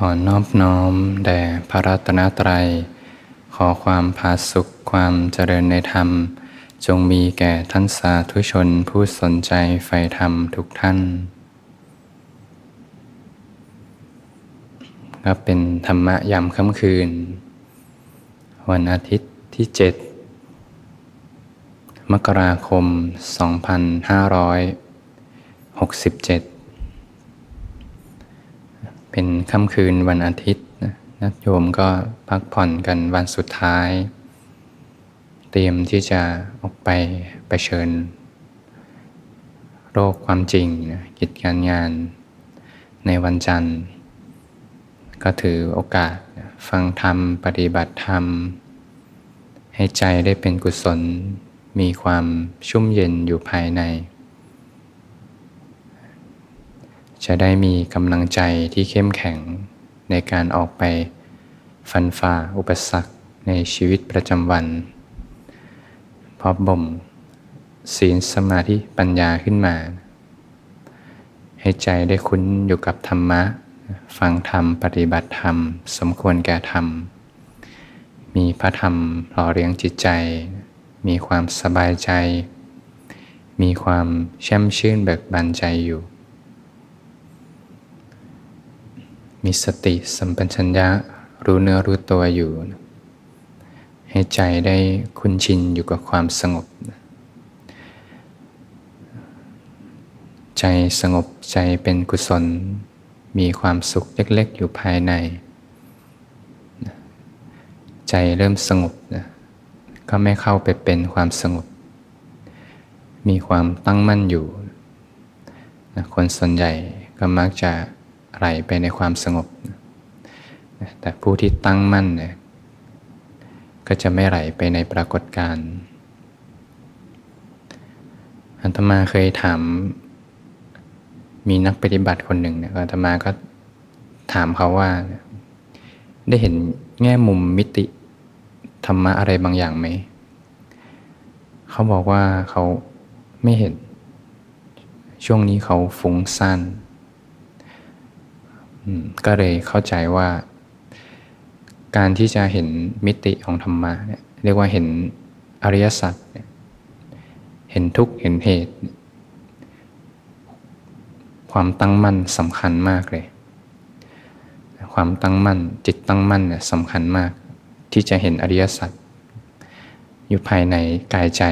ขอนอบน้อมแด่พระรัตนตรัย ขอความผาสุขความเจริญในธรรม จงมีแก่ท่านสาธุชนผู้สนใจใฝ่ธรรมทุกท่านก็เป็นธรรมะยามค่ำคืน วันอาทิตย์ที่ 7 มกราคม 2567 เป็นค่ำคืนวันอาทิตย์นะโยมก็พักผ่อนกันวันสุดท้าย เตรียมที่จะออกไปไปเชิญ โรคความจริงนะกิจการงานในวันจันทร์ ก็ถือโอกาสฟังธรรม ปฏิบัติธรรม ให้ใจได้เป็นกุศล มีความชุ่มเย็นอยู่ภายใน จะได้มีกำลังใจที่เข้มแข็งในการออกไปฟันฝ่าอุปสรรคในชีวิตประจำวัน พอบ่มศีลสมาธิปัญญาขึ้นมา ให้ใจได้คุ้นอยู่กับธรรมะ ฟังธรรมปฏิบัติธรรม สมควรแก่ธรรม มีพระธรรมหล่อเลี้ยงจิตใจ มีความสบายใจ มีความแช่มชื่นเบิกบานใจอยู่ มีสติสัมปชัญญะรู้เนื้อรู้ตัวอยู่ ให้ใจได้คุ้นชินอยู่กับความสงบ ใจสงบใจเป็นกุศล มีความสุขเล็ก ๆ อยู่ภายใน ใจเริ่มสงบก็ไม่เข้าไปเป็นความสงบ มีความตั้งมั่นอยู่ คนส่วนใหญ่ก็มักจะ ไหลไปในความสงบ แต่ผู้ที่ตั้งมั่นเนี่ยก็จะไม่ไหลไปในปรากฏการณ์อัตมาเคยถาม มีนักปฏิบัติคนหนึ่งเนี่ยอัตมาก็ถามเขาว่า ได้เห็นแง่มุมมิติธรรมะอะไรบางอย่างไหม เขาบอกว่าเขาไม่เห็น ช่วงนี้เขาฟุ้งซ่าน ก็เลยเข้าใจว่า การที่จะเห็นมิติของธรรมะเนี่ยเรียกว่าเห็นอริยสัจเห็นทุกข์เห็นเหตุ ความตั้งมั่นสำคัญมากเลย ความตั้งมั่น จิตตั้งมั่นเนี่ยสำคัญมาก ที่จะเห็นอริยสัจอยู่ภายในกายใจ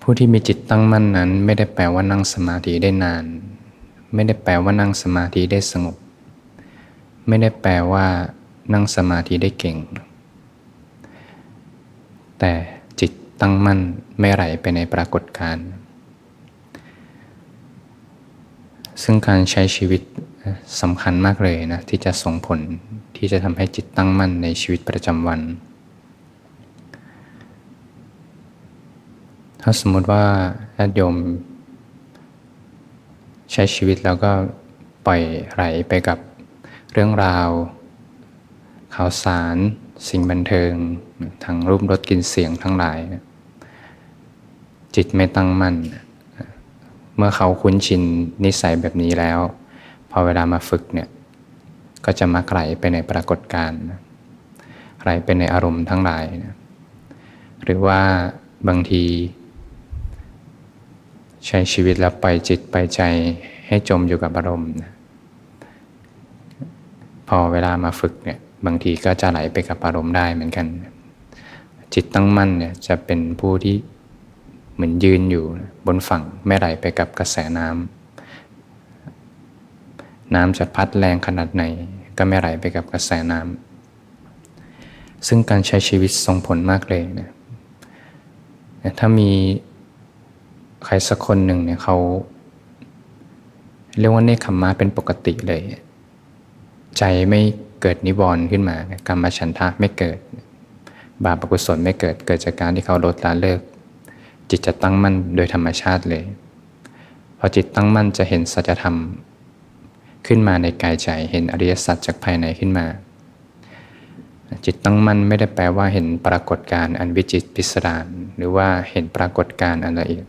ผู้ที่มีจิตตั้งมั่นนั้น ไม่ได้แปลว่านั่งสมาธิได้นาน ไม่ได้แปลว่านั่งสมาธิได้สงบ ไม่ได้แปลว่า นั่งสมาธิได้เก่ง แต่จิตตั้งมั่นไม่ไหลไปในปรากฏการณ์ซึ่งการใช้ชีวิตสำคัญมากเลยนะ ที่จะส่งผลที่จะทำให้จิตตั้งมั่นในชีวิตประจำวัน ถ้าสมมติว่าญาติโยม ใช้ชีวิตแล้วก็ปล่อยไหลไปกับเรื่องราว ข่าวสาร สิ่งบันเทิงทางรูปรสกลิ่นเสียงทั้งหลาย จิตไม่ตั้งมั่น เมื่อเขาคุ้นชินนิสัยแบบนี้แล้ว พอเวลามาฝึกเนี่ยก็จะมักไหลไปในปรากฏการณ์ไหลไปในอารมณ์ทั้งหลายหรือว่าบางที ใช้ชีวิตแล้วปล่อยจิตปล่อยใจให้จมอยู่กับอารมณ์ พอเวลามาฝึกเนี่ยบางทีก็จะไหลไปกับอารมณ์ได้เหมือนกัน จิตตั้งมั่นเนี่ยจะเป็นผู้ที่เหมือนยืนอยู่บนฝั่งไม่ไหลไปกับกระแสน้ำน้ำจะพัดแรงขนาดไหน ก็ไม่ไหลไปกับกระแสน้ำซึ่งการใช้ชีวิตส่งผลมากเลยนะถ้ามี ใครสักคนหนึ่งเนี่ยเขาเรียกว่าเนคขมมะเป็นปกติเลย ใจไม่เกิดนิวรณ์ขึ้นมากรรมฉันทะไม่เกิด บาปกุศลไม่เกิดเกิดจากการที่เขาลดละเลิก จิตจะตั้งมั่นโดยธรรมชาติเลย พอจิตตั้งมั่นจะเห็นสัจธรรม ขึ้นมาในกายใจเห็นอริยสัจจากภายในขึ้นมา จิตตั้งมั่นไม่ได้แปลว่าเห็นปรากฏการณ์อันวิจิตพิสดารหรือว่าเห็นปรากฏการณ์อันละเอียด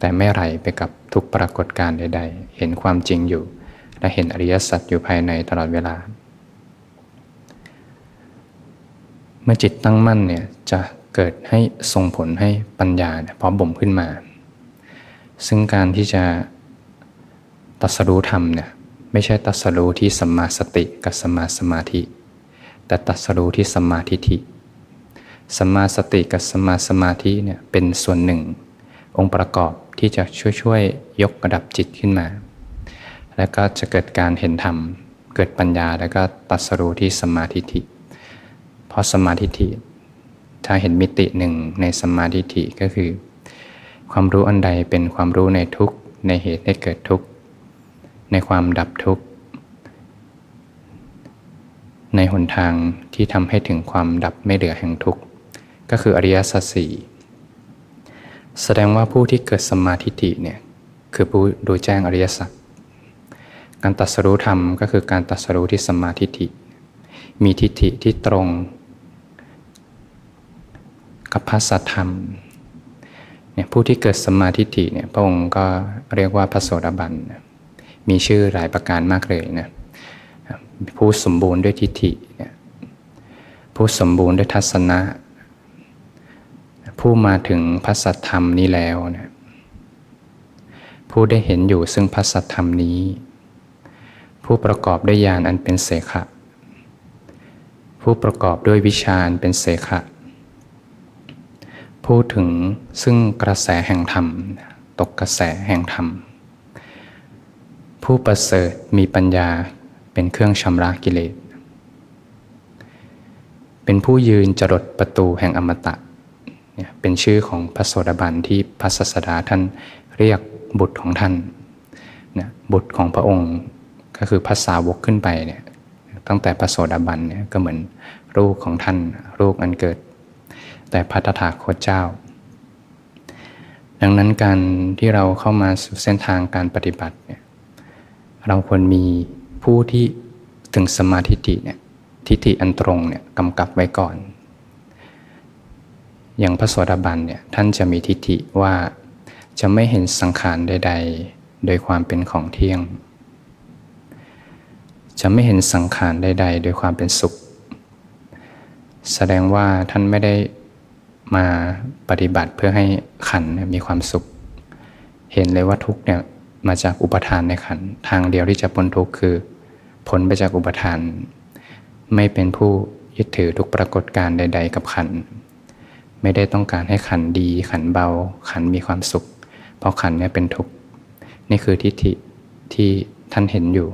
แต่ไม่ไหลไปกับทุกปรากฏการณ์ใด ๆ เห็นความจริงอยู่ และเห็นอริยสัจอยู่ภายในตลอดเวลา เมื่อจิตตั้งมั่นเนี่ยจะเกิดให้ส่งผลให้ปัญญาเนี่ยพอบ่มขึ้นมา ซึ่งการที่จะตัสรู้ธรรมเนี่ยไม่ใช่ตัสรู้ที่สัมมาสติกับสัมมาสมาธิ แต่ตัสรู้ที่สัมมาทิฏฐิสัมมาสติกับสัมมาสมาธิเนี่ยเป็นส่วนหนึ่ง องค์ประกอบที่จะช่วยช่วยยกระดับจิตขึ้นมา แล้วก็จะเกิดการเห็นธรรม เกิดปัญญาแล้วก็ตัสรู้ที่สมมาทิฏฐิเพราะสมมาทิฏฐิถ้าเห็นมิติหนึ่งในสมมาทิฏฐิก็คือ ความรู้อันใดเป็นความรู้ในทุกในเหตุให้เกิดทุกข์ในความดับทุกข์ ในหนทางที่ทำให้ถึงความดับไม่เหลือแห่งทุกข์ ก็คืออริยสัจสี่ แสดงว่าผู้ที่เกิดสมาธิฐิเนี่ยคือผู้ดูแจ้งอริยสัจการตัดสรู้ธรรมก็คือการตัดสรู้ที่สมาธิฐิ มีทิฏฐิที่ตรง กับพระสัทธรรมเนี่ยผู้ที่เกิดสมาธิฐิเนี่ยพระองค์ก็เรียกว่าพระโสดาบัน มีชื่อหลายประการมากเลยนะผู้สมบูรณ์ด้วยทิฏฐิเนี่ยผู้สมบูรณ์ด้วยทัศนะ ผู้มาถึงพระสัทธรรมนี้แล้วนะผู้ได้เห็นอยู่ซึ่งพระสัทธรรมนี้ ผู้ประกอบด้วยญาณอันเป็นเสขะ ผู้ประกอบด้วยวิชาอันเป็นเสขะ ผู้ถึงซึ่งกระแสแห่งธรรม ตกกระแสแห่งธรรม ผู้ประเสริฐมีปัญญาเป็นเครื่องชำระกิเลส เป็นผู้ยืนจรดประตูแห่งอมตะ เนี่ยเป็นชื่อของพระโสดาบันที่พระศาสดาท่านเรียกบุตรของท่านนะบุตรของพระองค์ก็คือภาษาวกขึ้นไปเนี่ยตั้งแต่พระโสดาบันเนี่ยก็เหมือนลูกของท่านลูกอันเกิด แต่พระตถาคตเจ้า ดังนั้นการที่เราเข้ามาสู่เส้นทางการปฏิบัติเนี่ยเราควรมีผู้ที่ถึงสมาธิิเนี่ยทิฏฐิอันตรงเนี่ยกำกับไว้ก่อน อย่างพระโสดาบันเนี่ยท่านจะมีทิฏฐิว่าจะไม่เห็นสังขารใด ๆ โดยความเป็นของเที่ยง จะไม่เห็นสังขารใด ๆ โดยความเป็นสุข แสดงว่าท่านไม่ได้มาปฏิบัติเพื่อให้ขันมีความสุข เห็นเลยว่าทุกเนี่ยมาจากอุปทานในขันทางเดียวที่จะพ้นทุกคือพ้นไปจากอุปทาน ไม่เป็นผู้ยึดถือทุกปรากฏการใด ๆ กับขัน ไม่ได้ต้องการให้ขันดี ขันเบา ขันมีความสุข เพราะขันเนี่ยเป็นทุกข์นี่คือทิฏฐิที่ท่านเห็นอยู่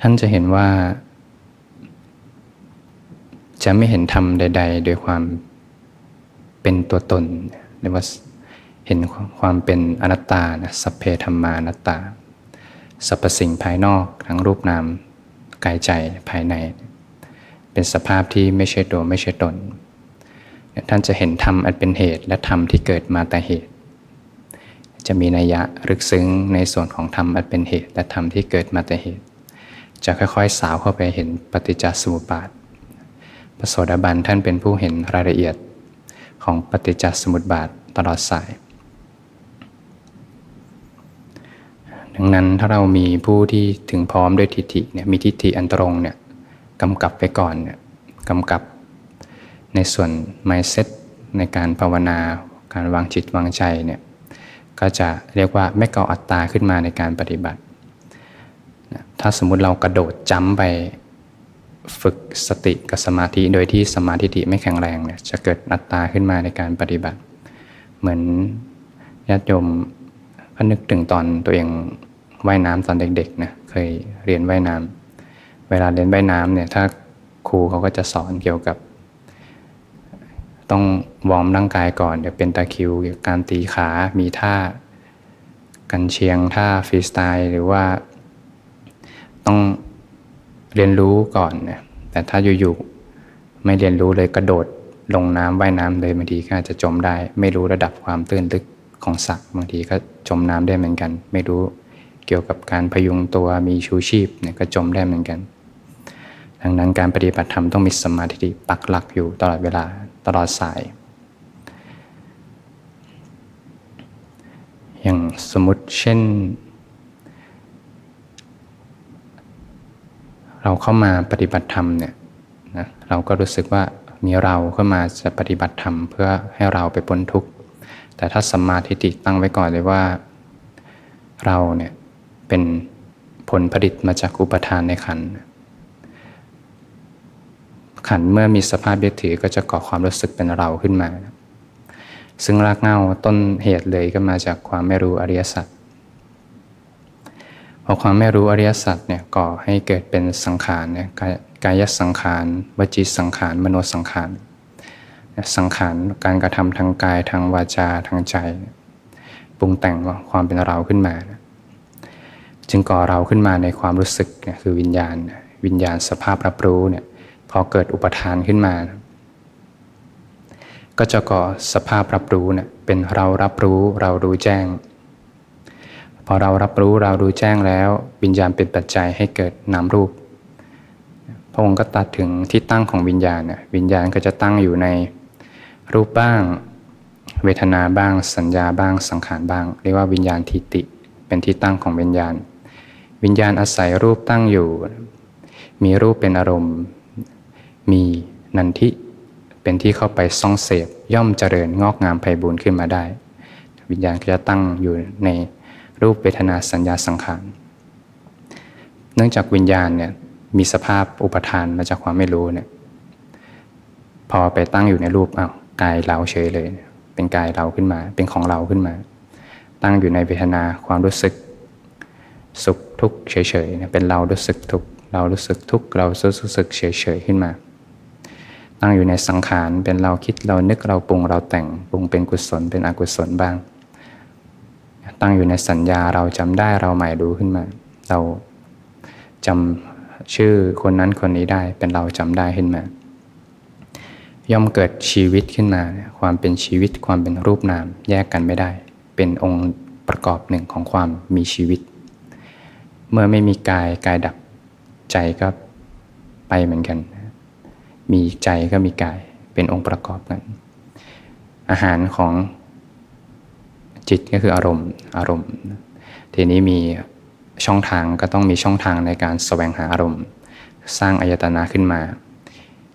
ท่านจะเห็นว่า จะไม่เห็นธรรมใด ๆ โดยความเป็นตัวตนเรียกว่าเห็นความเป็นอนัตตานะสัพเพธรรมานัตตาสรรพสิ่งภายนอกทั้งรูปนามกายใจภายใน เป็นสภาพที่ไม่ใช่ตัวไม่ใช่ตน ท่านจะเห็นธรรมอันเป็นเหตุ และธรรมที่เกิดมาแต่เหตุ จะมีนัยยะลึกซึ้งในส่วนของธรรมอันเป็นเหตุ และธรรมที่เกิดมาแต่เหตุ จะค่อยๆ สาวเข้าไปเห็นปฏิจจสมุปบาทพระโสดาบันท่านเป็นผู้เห็นรายละเอียดของปฏิจจสมุปบาทตลอดสาย ดังนั้นถ้าเรามีผู้ที่ถึงพร้อมด้วยทิฏฐิเนี่ยมีทิฏฐิอันตรงเนี่ยกำกับไปก่อนเนี่ยกำกับ ในส่วน mindset ในการภาวนา การวางจิตวางใจเนี่ยก็จะเรียกว่าไม่ก่ออัตตาขึ้นมาในการปฏิบัติ ถ้าสมมุติเรากระโดดจ้ำไปฝึกสติกับสมาธิโดยที่สมาธิไม่แข็งแรงเนี่ยจะเกิดอัตตาขึ้นมาในการปฏิบัติ เหมือนญาติโยมก็นึกถึงตอนตัวเองว่ายน้ำตอนเด็กๆนะเคยเรียนว่ายน้ำเวลาเรียนว่ายน้ำเนี่ยถ้าครูเขาก็จะสอนเกี่ยวกับ ต้องวอร์มร่างกายก่อนเดี๋ยวเป็นตะคิวการตีขามีท่า กันเชียงท่าฟรีสไตล์หรือว่า ต้องเรียนรู้ก่อนนะแต่ถ้าอยู่ๆไม่เรียนรู้เลยกระโดดลงน้ำว่ายน้ำเลยบางทีก็อาจจะจมได้ ไม่รู้ระดับความตื้นลึกของสระบางทีก็จมน้ำได้เหมือนกัน ไม่รู้เกี่ยวกับการพยุงตัวมีชูชีพเนี่ยก็จมได้เหมือนกัน ดังนั้นการปฏิบัติธรรมต้องมีสมาธิปักหลักอยู่ตลอดเวลา ตลอดสาย อย่างสมมติเช่น เราเข้ามาปฏิบัติธรรมเนี่ยนะเราก็รู้สึกว่ามีเราเข้ามาจะปฏิบัติธรรมเพื่อให้เราไปพ้นทุกข์ แต่ถ้าสมาธิติตั้งไว้ก่อนเลยว่า เราเนี่ยเป็นผลผลิตมาจากอุปทานในขันธ์ ขันเมื่อมีสภาพยึดถือก็จะก่อความรู้สึกเป็นเราขึ้นมา ซึ่งรากเหง้าต้นเหตุเลยก็มาจากความไม่รู้อริยสัจพอความไม่รู้อริยสัจเนี่ยก่อให้เกิดเป็นสังขารเนี่ยกายสังขารวจีสังขารมโนสังขารสังขารการกระทำทางกายทางวาจาทางใจ ปรุงแต่งความเป็นเราขึ้นมา จึงก่อเราขึ้นมาในความรู้สึกเนี่ยคือวิญญาณ วิญญาณสภาพรับรู้เนี่ย พอเกิดอุปทานขึ้นมา ก็จะก่อสภาพรับรู้เนี่ยเป็นเรารับรู้เรารู้แจ้ง พอเรารับรู้เรารู้แจ้งแล้ววิญญาณเป็นปัจจัยให้เกิดนามรูปพระองค์ก็ตัดถึงที่ตั้งของวิญญาณเนี่ยวิญญาณก็จะตั้งอยู่ในรูปบ้าง เวทนาบ้าง สัญญาบ้างสังขารบ้าง เรียกว่าวิญญาณทิติ เป็นที่ตั้งของวิญญาณ วิญญาณอาศัยรูปตั้งอยู่ มีรูปเป็นอารมณ์ มีนันทิเป็นที่เข้าไปซ่องเสพย่อมเจริญงอกงามไพบูรณ์ขึ้นมาได้ วิญญาณก็จะตั้งอยู่ในรูปเวทนาสัญญาสังขารเนื่องจากวิญญาณเนี่ยมีสภาพอุปทานมาจากความไม่รู้เนี่ยพอไปตั้งอยู่ในรูปอ้าวกายเราเฉยเลย เป็นกายเราขึ้นมา เป็นของเราขึ้นมา ตั้งอยู่ในเวทนาความรู้สึก สุขทุกข์เฉยๆเป็นเรารู้สึกทุกข์เรารู้สึกทุกข์เรารู้สึกเฉยๆขึ้นมา ตั้งอยู่ในสังขารเป็นเราคิดเรานึกเราปรุงเราแต่งปรุงเป็นกุศลเป็นอกุศลบ้าง ตั้งอยู่ในสัญญาเราจำได้เราหม่รู้ขึ้นมา เราจำชื่อคนนั้นคนนี้ได้เป็นเราจำได้ขึ้นมา ย่อมเกิดชีวิตขึ้นมา ความเป็นชีวิตความเป็นรูปนามแยกกันไม่ได้ เป็นองค์ประกอบหนึ่งของความมีชีวิต เมื่อไม่มีกายกายดับใจก็ไปเหมือนกัน มีใจก็มีกายเป็นองค์ประกอบกัน อาหารของจิตก็คืออารมณ์อารมณ์ ทีนี้มีช่องทางก็ต้องมีช่องทางในการแสวงหาอารมณ์ สร้างอายตนะขึ้นมา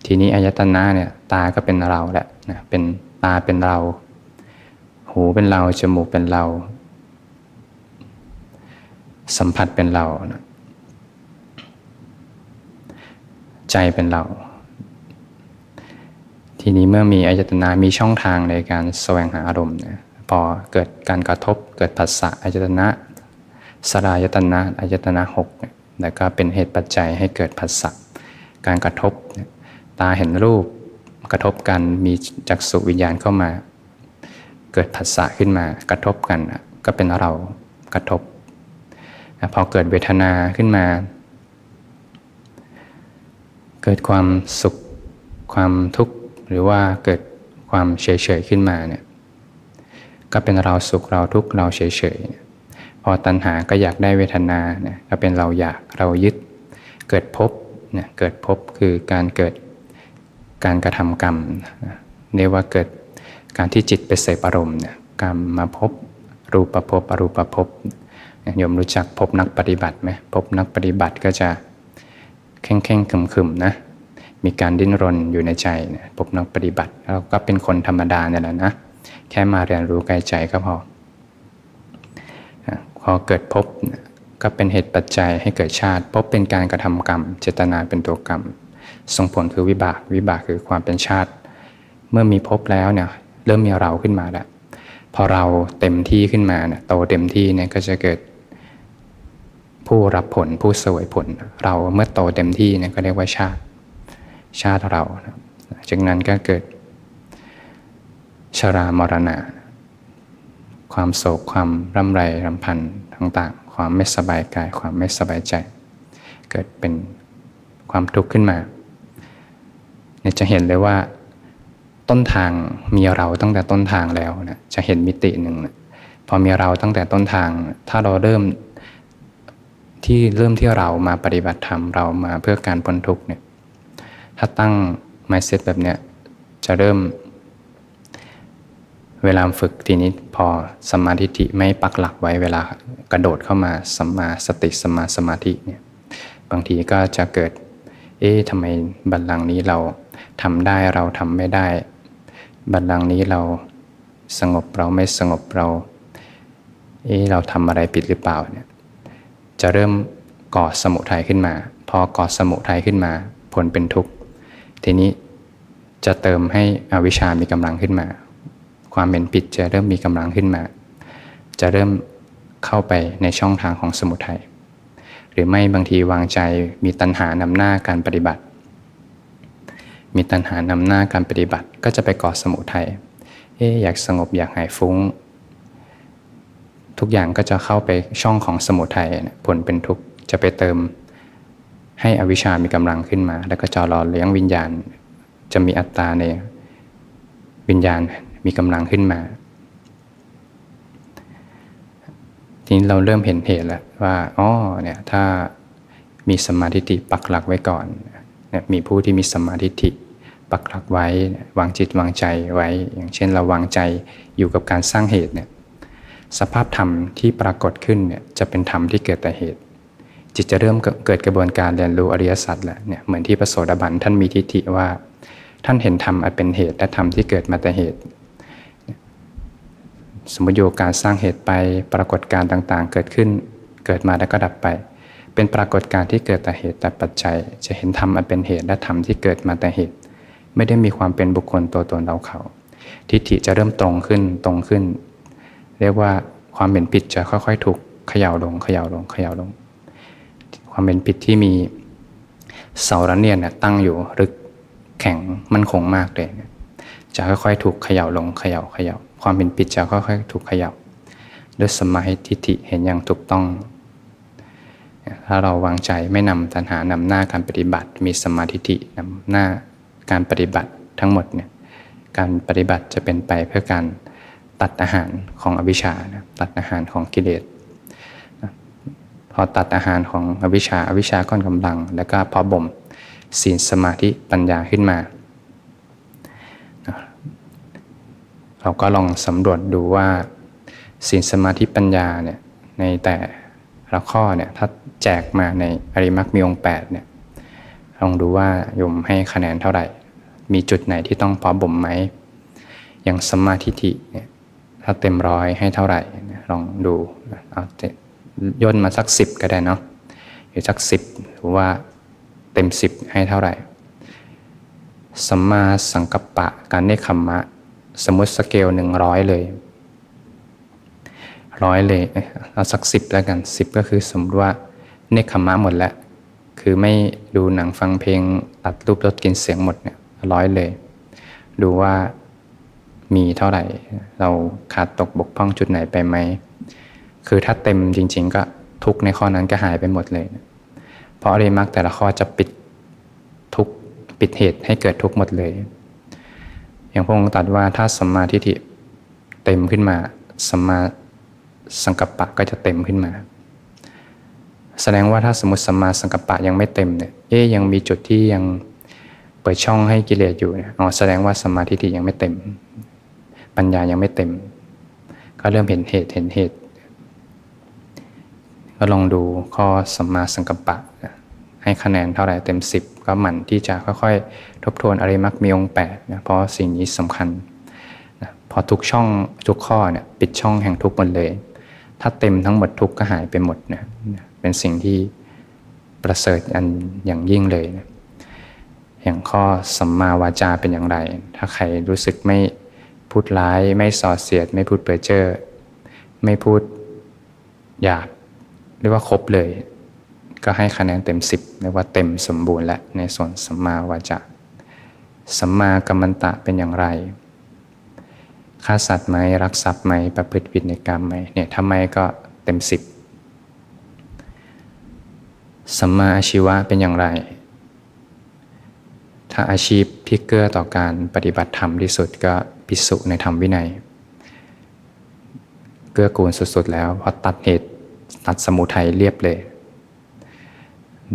ทีนี้อายตนะเนี่ยตาก็เป็นเราแหละนะเป็นตาเป็นเรา หูเป็นเราจมูกเป็นเรา สัมผัสเป็นเรานะใจเป็นเรา ทีนี้เมื่อมีอายตนะมีช่องทางในการแสวงหาอารมณ์เนี่ยพอเกิดการกระทบเกิดผัสสะอายตนะสลายตนะอายตนะหกแล้วก็เป็นเหตุปัจจัยให้เกิดผัสสะการกระทบ ตาเห็นรูปกระทบกันมีจักษุวิญญาณเข้ามา เกิดผัสสะขึ้นมากระทบกันก็เป็นเรากระทบ พอเกิดเวทนาขึ้นมา เกิดความสุขความทุกข์ หรือว่าเกิดความเฉยๆขึ้นมาเนี่ยก็เป็นเราสุขเราทุกข์เราเฉยๆพอตัณหาก็อยากได้เวทนาเนี่ยก็เป็นเราอยากเรายึด เกิดพบเนี่ยเกิดพบคือการเกิดการกระทำกรรมเรียกว่าเกิดการที่จิตไปเสพอารมณ์เนี่ยกรรมมาพบรูปประพบอรูปประพบโยมรู้จักพบนักปฏิบัติไหมพบนักปฏิบัติก็จะเข่งเข่งขึมขึมนะ มีการดิ้นรนอยู่ในใจพบนักปฏิบัติเราก็เป็นคนธรรมดาเนี่ยแหละนะแค่มาเรียนรู้กายใจก็พอพอเกิดพบก็เป็นเหตุปัจจัยให้เกิดชาติ พบเป็นการกระทำกรรม เจตนาเป็นตัวกรรม ส่งผลคือวิบาก วิบากคือความเป็นชาติ เมื่อมีพบแล้วเนี่ยเริ่มมีเราขึ้นมาแล้วพอเราเต็มที่ขึ้นมาเนี่ยโตเต็มที่เนี่ยก็จะเกิด ผู้รับผลผู้สวยผล เราเมื่อโตเต็มที่เนี่ยก็เรียกว่าชาติ ชาติเราจากนั้นก็เกิดชรามรณะ ความโศกความร่ำไรรำพันต่างๆ ความไม่สบายกาย ความไม่สบายใจ เกิดเป็นความทุกข์ขึ้นมาเนี่ยจะเห็นเลยว่าต้นทางมีเราตั้งแต่ต้นทางแล้วนะจะเห็นมิติหนึ่งนะพอมีเราตั้งแต่ต้นทาง ถ้าเราเริ่มที่เริ่มที่เรามาปฏิบัติธรรมเรามาเพื่อการพ้นทุกข์เนี่ย ถ้าตั้ง mindset แบบเนี้ยจะเริ่ม เวลาฝึกทีนี้พอสมาธิไม่ปักหลักไว้เวลากระโดดเข้ามาสัมมาสติสัมมาสมาธิเนี่ยบางทีก็จะเกิด เอ๊ะทำไมบัลลังก์นี้เราทำได้เราทำไม่ได้ บัลลังก์นี้เราสงบเราไม่สงบเรา เอ๊ะเราทำอะไรผิดหรือเปล่าเนี่ยจะเริ่มก่อสมุทัยขึ้นมา พอก่อสมุทัยขึ้นมา ผลเป็นทุกข์ ทีนี้จะเติมให้อวิชามีกำลังขึ้นมา ความเป็นผิดจะเริ่มมีกำลังขึ้นมา จะเริ่มเข้าไปในช่องทางของสมุทัยหรือไม่บางทีวางใจมีตัณหานำหน้าการปฏิบัติ มีตัณหานำหน้าการปฏิบัติก็จะไปก่อสมุทัยเอ๊อยากสงบอยากหายฟุ้ง ทุกอย่างก็จะเข้าไปช่องของสมุทัยผลเป็นทุกข์จะไปเติม ให้อวิชามีกำลังขึ้นมา แล้วก็จะรอเลี้ยงวิญญาณ จะมีอัตตาในวิญญาณมีกำลังขึ้นมา ทีนี้เราเริ่มเห็นเหตุแล้วว่าอ๋อเนี่ยถ้ามีสมาธิิปักหลักไว้ก่อนเนี่ยมีผู้ที่มีสมาธิิปักหลักไว้วางจิตวางใจไว้ อย่างเช่นเราวางใจอยู่กับการสร้างเหตุเนี่ยสภาพธรรมที่ปรากฏขึ้นเนี่ยจะเป็นธรรมที่เกิดแต่เหตุ จิตจะเริ่มเกิดกระบวนการเรียนรู้อริยสัจแหละเนี่ยเหมือนที่พระโสดาบันท่านมีทิฏฐิว่า ท่านเห็นธรรมอันเป็นเหตุและธรรมที่เกิดมาแต่เหตุ สมมติโยการสร้างเหตุไปปรากฏการต่างๆ เกิดขึ้น เกิดมาแล้วก็ดับไป เป็นปรากฏการที่เกิดแต่เหตุแต่ปัจจัย จะเห็นธรรมอันเป็นเหตุและธรรมที่เกิดมาแต่เหตุ ไม่ได้มีความเป็นบุคคลตัวตนเราเขา ทิฏฐิจะเริ่มตรงขึ้นตรงขึ้น เรียกว่าความเป็นผิดจะค่อยๆ ถูกเขย่าลงเขย่าลงเขย่าลง ความเป็นผิดที่มีเสาระเนียนตั้งอยู่รึกแข็งมั่นคงมากเลย จะค่อยๆ ถูกเขย่าลงเขย่าเขย่าความเป็นปิดจะค่อยๆ ถูกเขยับด้วยสมาธิทิฏฐิเห็นอย่างถูกต้อง ถ้าเราวางใจไม่นำตัณหานำหน้าการปฏิบัติ มีสมาธิทินำหน้าการปฏิบัติทั้งหมดเนี่ยการปฏิบัติจะเป็นไปเพื่อการตัดอาหารของอวิชชาตัดอาหารของกิเลส พอตัดอาหารของอวิชชาอวิชชาก้อนกำลัง แล้วก็พอบ่มศีลสมาธิปัญญาขึ้นมา เราก็ลองสำรวจดูว่าศีลสมาธิปัญญาเนี่ยในแต่ละข้อเนี่ยถ้าแจกมาในอริมักมีองแปดเนี่ยลองดูว่าโยมให้คะแนนเท่าไหร่ มีจุดไหนที่ต้องพอบ่มไหมอย่างสมาธิิเนี่ยถ้าเต็มร้อยให้เท่าไหร่ลองดูเอา ย่นมาสักสิบก็ได้เนาะหรือสักสิบหรือว่าเต็มสิบให้เท่าไหร่สัมมาสังกัปปะการเนคขมมะ สมมติสเกลหนึ่งร้อยเลยร้อยเลยเอาสักสิบแล้วกันสิบก็คือสมมติว่าเนคขมะหมดแล้ว คือไม่ดูหนังฟังเพลงตัดรูปรสกินเสียงหมดเนี่ยร้อยเลย ดูว่ามีเท่าไหร่ เราขาดตกบกพร่องจุดไหนไปไหม คือถ้าเต็มจริง ๆ ก็ทุกในข้อนั้นก็หายไปหมดเลย เพราะอริมักแต่ละข้อจะปิดทุกปิดเหตุให้เกิดทุกหมดเลย อย่างพระองค์ตรัสว่าถ้าสัมมาทิฏฐิเต็มขึ้นมาสัมมาสังกัปปะก็จะเต็มขึ้นมา แสดงว่าถ้าสมมติสัมมาสังกัปปะยังไม่เต็มเนี่ยเอ๊ยยังมีจุดที่ยังเปิดช่องให้กิเลสอยู่เนี่ยอ๋อแสดงว่าสัมมาทิฏฐิยังไม่เต็ม ปัญญายังไม่เต็ม ก็เริ่มเห็นเหตุเห็นเหตุ ก็ลองดูข้อสัมมาสังกัปปะ ให้คะแนนเท่าไหร่เต็ม 10 ก็หมั่นที่จะค่อยๆ ทบทวนอริมักมีองค์แปดนะเพราะสิ่งนี้สำคัญนะพอทุกช่องทุกข้อเนี่ยปิดช่องแห่งทุกหมดเลย ถ้าเต็มทั้งหมดทุกก็หายไปหมดนะเป็นสิ่งที่ประเสริฐอันอย่างยิ่งเลยนะอย่างข้อสัมมาวาจาเป็นอย่างไร ถ้าใครรู้สึกไม่พูดร้าย ไม่ส่อเสียด ไม่พูดเปื้อเจ้อไม่พูดหยาบ เรียกว่าครบเลย ก็ให้คะแนนเต็ม 10เรียกว่าเต็มสมบูรณ์และในส่วนสัมมาวาจาสัมมากัมมันตะเป็นอย่างไรฆ่าสัตว์ไหมรักทรัพย์ไหมประพฤติผิดในกรรมไหมเนี่ยทำไมก็เต็มสิบสัมมาอาชีวะเป็นอย่างไร ถ้าอาชีพที่เกื้อต่อการปฏิบัติธรรมที่สุดก็พิสุในธรรมวินัย เกื้อกูลสุดๆแล้วเพราะตัดเหตุ ตัดสมุทัยเรียบเลย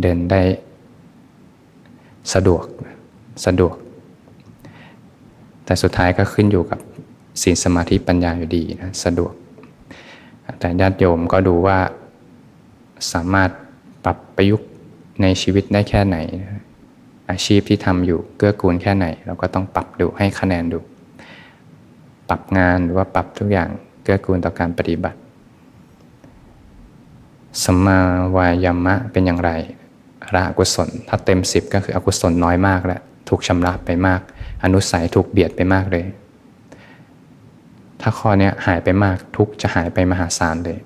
เดินได้สะดวกสะดวก แต่สุดท้ายก็ขึ้นอยู่กับศีลสมาธิปัญญาอยู่ดีนะสะดวก แต่ญาติโยมก็ดูว่าสามารถปรับประยุกต์ในชีวิตได้แค่ไหน อาชีพที่ทำอยู่เกื้อกูลแค่ไหน เราก็ต้องปรับดูให้คะแนนดู ปรับงานหรือว่าปรับทุกอย่างเกื้อกูลต่อการปฏิบัติ สัมมาวายามะเป็นอย่างไรละอกุศล ถ้าเต็มสิบก็คืออกุศลน้อยมากแล้วถูกชำระไปมาก อนุสัยถูกเบียดไปมากเลย ถ้าข้อนี้หายไปมากทุกจะหายไปมหาศาลเลย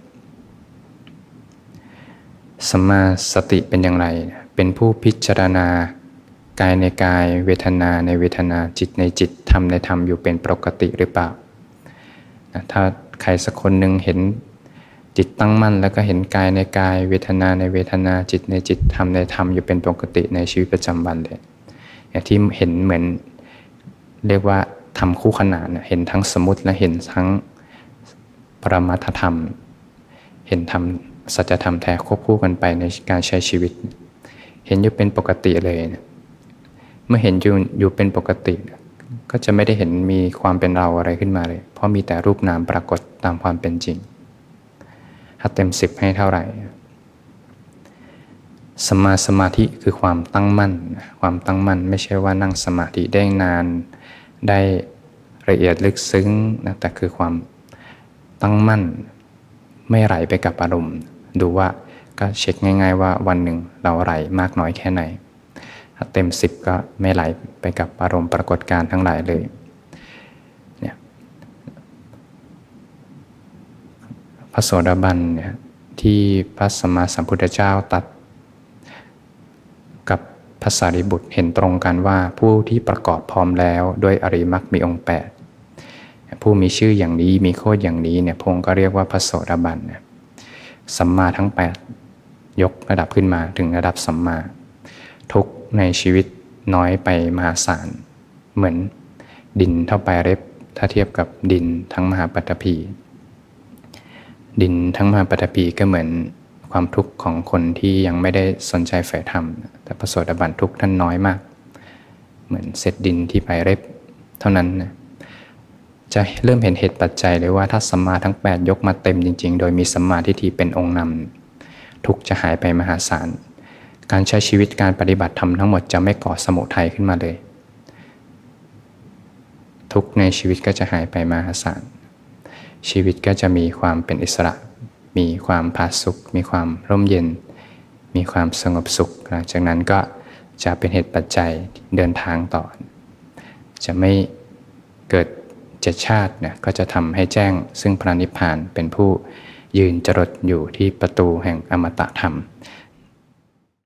สัมมาสติเป็นอย่างไร เป็นผู้พิจารณากายในกาย เวทนาในเวทนาจิตในจิตธรรมในธรรมอยู่เป็นปกติหรือเปล่า ถ้าใครสักคนหนึ่งเห็น จิตตั้งมั่นแล้วก็เห็นกายในกายเวทนาในเวทนาจิตในจิตธรรมในธรรมอยู่เป็นปกติในชีวิตประจำวันเลยอย่างที่เห็นเหมือนเรียกว่าทำคู่ขนานเห็นทั้งสมุติและเห็นทั้งปรมัตธรรม เห็นธรรมสัจธรรมแท้ควบคู่กันไปในการใช้ชีวิต เห็นอยู่เป็นปกติเลยนะเมื่อเห็นอยู่อยู่เป็นปกติ ก็จะไม่ได้เห็นมีความเป็นเราอะไรขึ้นมาเลย เพราะมีแต่รูปนามปรากฏตามความเป็นจริง ถ้าเต็มสิบให้เท่าไหร่สมาสมาธิคือความตั้งมั่น ความตั้งมั่นไม่ใช่ว่านั่งสมาธิได้นาน ได้ละเอียดลึกซึ้งนะแต่คือความตั้งมั่น ไม่ไหลไปกับอารมณ์ ดูว่าก็เช็คง่าย ๆ ว่าวันหนึ่งเราไหลมากน้อยแค่ไหนถ้าเต็มสิบก็ไม่ไหลไปกับอารมณ์ปรากฏการทั้งหลายเลยพ ระโสดาบันเนี่ยที่พระสัมมาสัมพุทธเจ้าตัด กับพระสารีบุตรเห็นตรงกันว่าผู้ที่ประกอบพร้อมแล้วด้วยอริมักมีองค์8ผู้มีชื่ออย่างนี้มีโคดอย่างนี้เนี่ยพงก็เรียกว่าพระโสดาบันเนี่ยสัมมาทั้ง 8 ยกระดับขึ้นมาถึงระดับสัมมา ทุกในชีวิตน้อยไปมหาศาลเหมือนดินเท่าไปเล็บถ้าเทียบกับดินทั้งมหาปัตภี ดินทั้งมหาปัตภีก็เหมือนความทุกข์ของคนที่ยังไม่ได้สนใจฝ่ายธรรม แต่ประสดบันทุกข์ท่านน้อยมาก เหมือนเศษดินที่ไปเร็บเท่านั้นนะจะเริ่มเห็นเหตุปัจจัยเลยว่าถ้าสัมมาทั้ง 8 ยกมาเต็มจริง ๆ โดยมีสัมมาทิฏฐิเป็นองค์นำทุกจะหายไปมหาศาล การใช้ชีวิตการปฏิบัติธรรมทั้งหมดจะไม่ก่อสมุทัยขึ้นมาเลย ทุกในชีวิตก็จะหายไปมหาศาล ชีวิตก็จะมีความเป็นอิสระ มีความผาสุกมีความร่มเย็น มีความสงบสุข หลังจากนั้นก็จะเป็นเหตุปัจจัยเดินทางต่อ จะไม่เกิดเจชาติเนี่ยก็จะทำให้แจ้ง ซึ่งพระนิพพานเป็นผู้ยืนจรดอยู่ที่ประตูแห่งอมตะธรรม